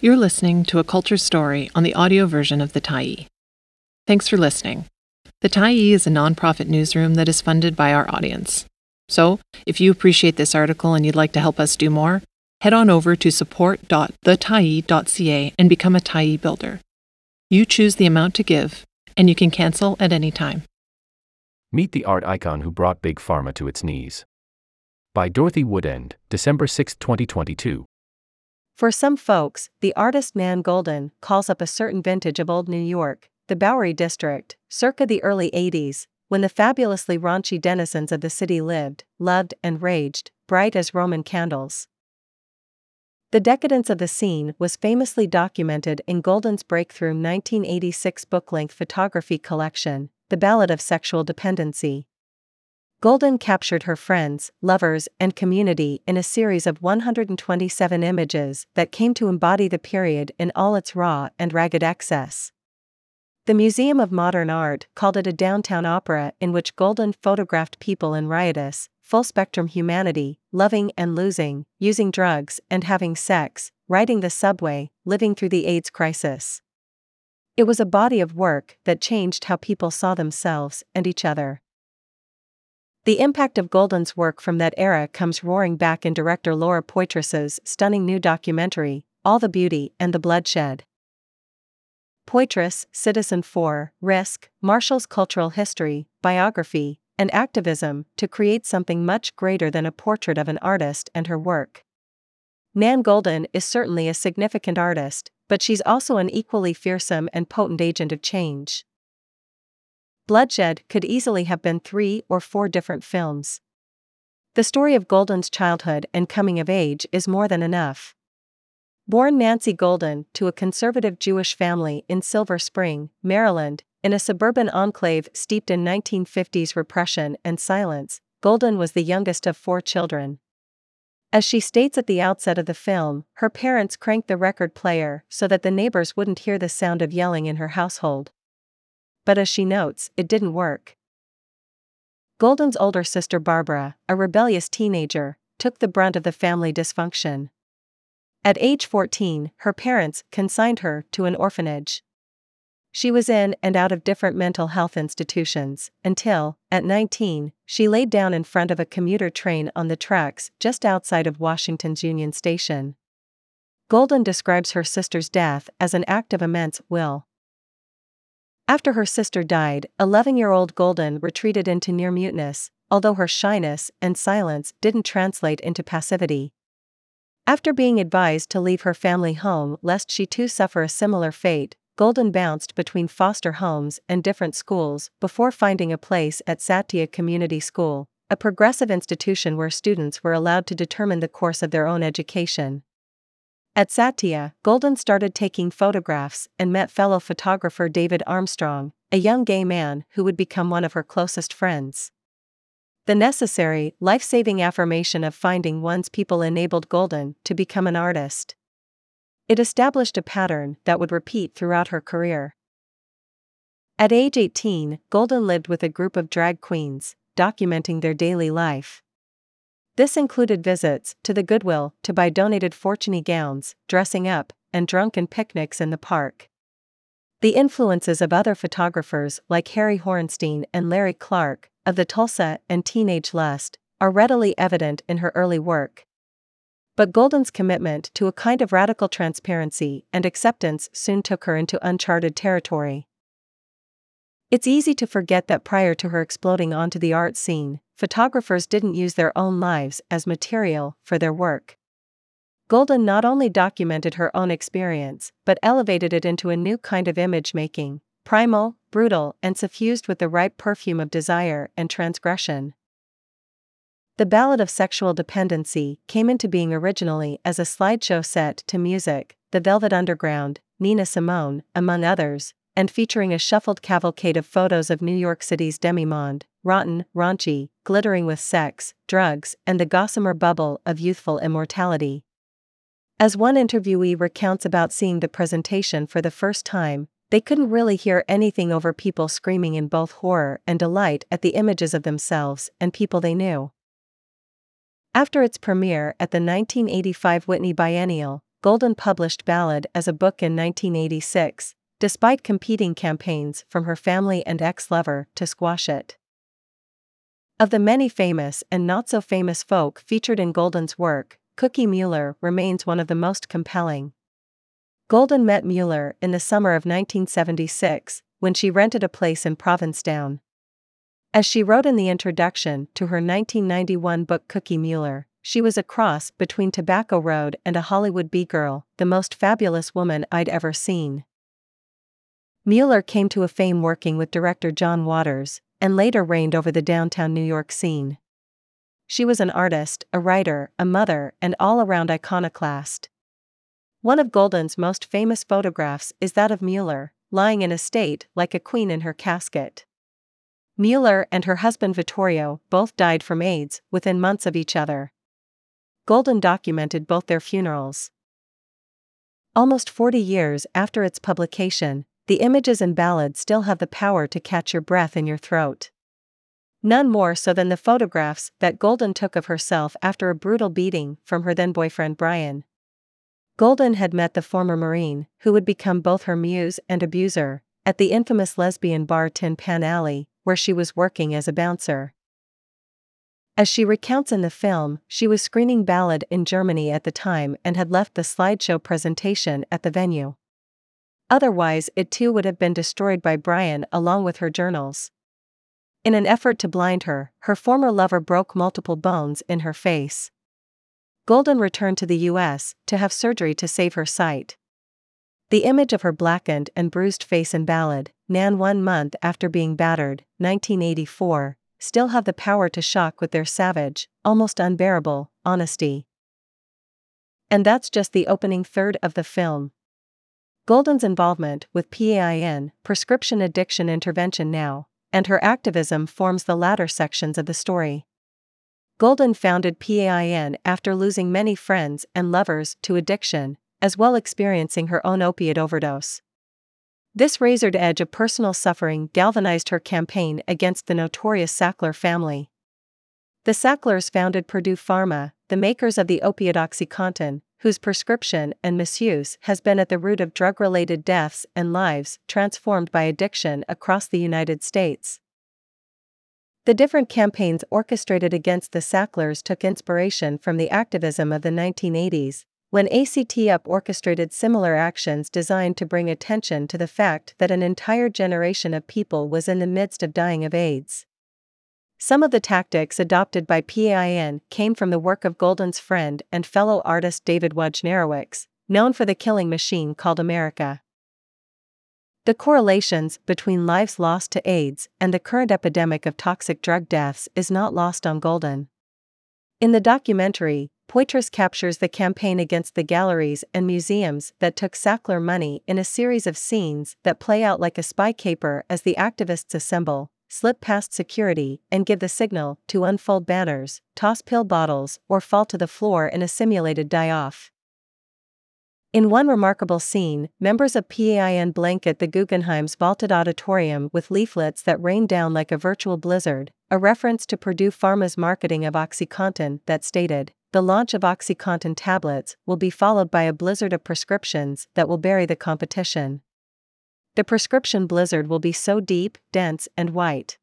You're listening to a culture story on the audio version of The Tyee. Thanks for listening. The Tyee is a nonprofit newsroom that is funded by our audience. So, if you appreciate this article and you'd like to help us do more, head on over to support.thetyee.ca and become a Tyee builder. You choose the amount to give, and you can cancel at any time. Meet the art icon who brought Big Pharma to its knees. By Dorothy Woodend, December 6, 2022. For some folks, the artist Nan Goldin calls up a certain vintage of old New York, the Bowery District, circa the early 80s, when the fabulously raunchy denizens of the city lived, loved, and raged, bright as Roman candles. The decadence of the scene was famously documented in Goldin's breakthrough 1986 book length photography collection, The Ballad of Sexual Dependency. Goldin captured her friends, lovers, and community in a series of 127 images that came to embody the period in all its raw and ragged excess. The Museum of Modern Art called it a downtown opera in which Goldin photographed people in riotous, full spectrum humanity, loving and losing, using drugs and having sex, riding the subway, living through the AIDS crisis. It was a body of work that changed how people saw themselves and each other. The impact of Goldin's work from that era comes roaring back in director Laura Poitras's stunning new documentary, All the Beauty and the Bloodshed. Poitras, Citizenfour, Risk, marshals cultural history, biography, and activism to create something much greater than a portrait of an artist and her work. Nan Goldin is certainly a significant artist, but she's also an equally fearsome and potent agent of change. Bloodshed could easily have been three or four different films. The story of Goldin's childhood and coming of age is more than enough. Born Nancy Goldin to a conservative Jewish family in Silver Spring, Maryland, in a suburban enclave steeped in 1950s repression and silence, Goldin was the youngest of four children. As she states at the outset of the film, her parents cranked the record player so that the neighbors wouldn't hear the sound of yelling in her household but as she notes, it didn't work. Goldin's older sister Barbara, a rebellious teenager, took the brunt of the family dysfunction. At age 14, her parents consigned her to an orphanage. She was in and out of different mental health institutions until, at 19, she laid down in front of a commuter train on the tracks just outside of Washington's Union Station. Goldin describes her sister's death as an act of immense will. After her sister died, 11 year old Goldin retreated into near muteness, although her shyness and silence didn't translate into passivity. After being advised to leave her family home lest she too suffer a similar fate, Goldin bounced between foster homes and different schools before finding a place at Satya Community School, a progressive institution where students were allowed to determine the course of their own education. At Satya, Goldin started taking photographs and met fellow photographer David Armstrong, a young gay man who would become one of her closest friends. The necessary, life saving affirmation of finding one's people enabled Goldin to become an artist. It established a pattern that would repeat throughout her career. At age 18, Goldin lived with a group of drag queens, documenting their daily life. This included visits to the Goodwill to buy donated Fortuny gowns, dressing up, and drunken picnics in the park. The influences of other photographers like Harry Horenstein and Larry Clark, of the Tulsa and Teenage Lust, are readily evident in her early work. But Goldin's commitment to a kind of radical transparency and acceptance soon took her into uncharted territory. It's easy to forget that prior to her exploding onto the art scene, photographers didn't use their own lives as material for their work. Goldin not only documented her own experience, but elevated it into a new kind of image making, primal, brutal, and suffused with the ripe perfume of desire and transgression. The Ballad of Sexual Dependency came into being originally as a slideshow set to music, The Velvet Underground, Nina Simone, among others, and featuring a shuffled cavalcade of photos of New York City's demi-monde, rotten, raunchy, glittering with sex, drugs, and the gossamer bubble of youthful immortality. As one interviewee recounts about seeing the presentation for the first time, they couldn't really hear anything over people screaming in both horror and delight at the images of themselves and people they knew. After its premiere at the 1985 Whitney Biennial, Goldin published Ballad as a book in 1986, despite competing campaigns from her family and ex lover to squash it. Of the many famous and not so famous folk featured in Goldin's work, Cookie Mueller remains one of the most compelling. Goldin met Mueller in the summer of 1976 when she rented a place in Provincetown. As she wrote in the introduction to her 1991 book Cookie Mueller, she was a cross between Tobacco Road and a Hollywood B-girl, the most fabulous woman I'd ever seen. Mueller came to a fame working with director John Waters, and later reigned over the downtown New York scene. She was an artist, a writer, a mother, and all around iconoclast. One of Goldin's most famous photographs is that of Mueller, lying in a state like a queen in her casket. Mueller and her husband Vittorio both died from AIDS within months of each other. Goldin documented both their funerals. Almost 40 years after its publication, the images and ballads still have the power to catch your breath in your throat. None more so than the photographs that Goldin took of herself after a brutal beating from her then boyfriend Brian. Goldin had met the former Marine, who would become both her muse and abuser, at the infamous lesbian bar Tin Pan Alley, where she was working as a bouncer. As she recounts in the film, she was screening Ballad in Germany at the time and had left the slideshow presentation at the venue. Otherwise, it too would have been destroyed by Brian along with her journals. In an effort to blind her, her former lover broke multiple bones in her face. Goldin returned to the US to have surgery to save her sight. The image of her blackened and bruised face in Ballad, Nan one month after being battered, 1984, still have the power to shock with their savage, almost unbearable, honesty. And that's just the opening third of the film. Goldin's involvement with PAIN, Prescription Addiction Intervention Now, and her activism forms the latter sections of the story. Goldin founded PAIN after losing many friends and lovers to addiction, as well experiencing her own opiate overdose. This razored edge of personal suffering galvanized her campaign against the notorious Sackler family. The Sacklers founded Purdue Pharma, the makers of the opiate OxyContin, whose prescription and misuse has been at the root of drug related deaths and lives transformed by addiction across the United States. The different campaigns orchestrated against the Sacklers took inspiration from the activism of the 1980s, when ACT UP orchestrated similar actions designed to bring attention to the fact that an entire generation of people was in the midst of dying of AIDS. Some of the tactics adopted by PAIN came from the work of Goldin's friend and fellow artist David Wojnarowicz, known for the killing machine called America. The correlations between lives lost to AIDS and the current epidemic of toxic drug deaths is not lost on Goldin. In the documentary, Poitras captures the campaign against the galleries and museums that took Sackler money in a series of scenes that play out like a spy caper as the activists assemble, slip past security, and give the signal to unfold banners, toss pill bottles, or fall to the floor in a simulated die off. In one remarkable scene, members of PAIN blanket the Guggenheim's vaulted auditorium with leaflets that rain down like a virtual blizzard, a reference to Purdue Pharma's marketing of OxyContin that stated, the launch of OxyContin tablets will be followed by a blizzard of prescriptions that will bury the competition. The prescription blizzard will be so deep, dense, and white.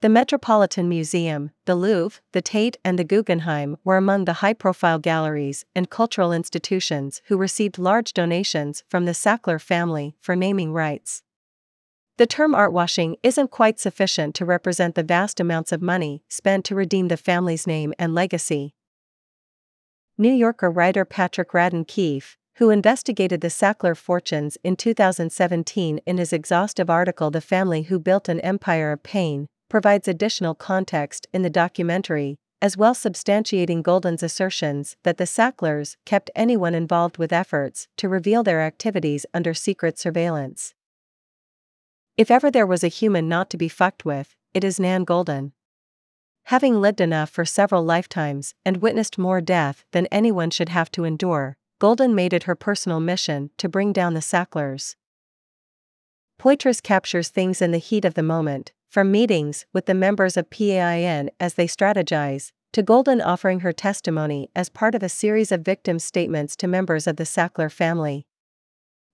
The Metropolitan Museum, the Louvre, the Tate, and the Guggenheim were among the high profile galleries and cultural institutions who received large donations from the Sackler family for naming rights. The term art washing isn't quite sufficient to represent the vast amounts of money spent to redeem the family's name and legacy. New Yorker writer Patrick Radden Keefe, who investigated the Sackler fortunes in 2017 in his exhaustive article The Family Who Built an Empire of Pain, provides additional context in the documentary, as well substantiating Goldin's assertions that the Sacklers kept anyone involved with efforts to reveal their activities under secret surveillance. If ever there was a human not to be fucked with, it is Nan Goldin. Having lived enough for several lifetimes and witnessed more death than anyone should have to endure, Goldin made it her personal mission to bring down the Sacklers. Poitras captures things in the heat of the moment, from meetings with the members of PAIN as they strategize, to Goldin offering her testimony as part of a series of victim statements to members of the Sackler family.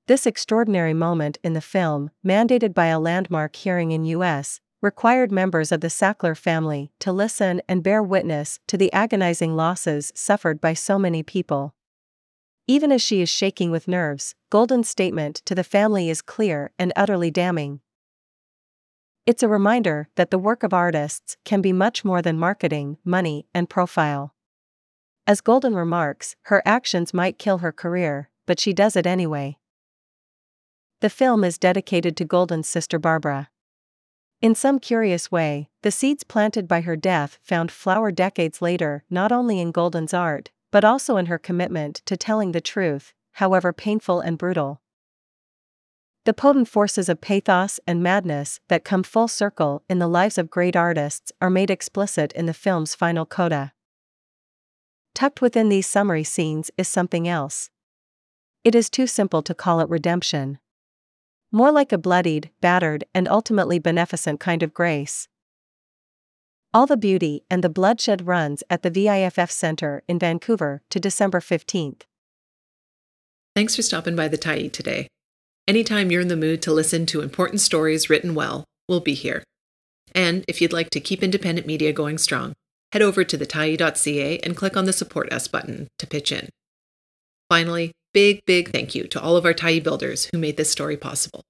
This extraordinary moment in the film, mandated by a landmark hearing in U.S., required members of the Sackler family to listen and bear witness to the agonizing losses suffered by so many people. Even as she is shaking with nerves, Goldin's statement to the family is clear and utterly damning. It's a reminder that the work of artists can be much more than marketing, money, and profile. As Goldin remarks, her actions might kill her career, but she does it anyway. The film is dedicated to Goldin's sister Barbara. In some curious way, the seeds planted by her death found flower decades later not only in Goldin's art, but also in her commitment to telling the truth, however painful and brutal. The potent forces of pathos and madness that come full circle in the lives of great artists are made explicit in the film's final coda. Tucked within these summary scenes is something else. It is too simple to call it redemption. More like a bloodied, battered, and ultimately beneficent kind of grace. All the beauty and the bloodshed runs at the VIFF Center in Vancouver to December 15th. Thanks for stopping by the Tyee today. Anytime you're in the mood to listen to important stories written well, we'll be here. And if you'd like to keep independent media going strong, head over to thetyee.ca and click on the Support Us button to pitch in. Finally, big, big thank you to all of our Tyee builders who made this story possible.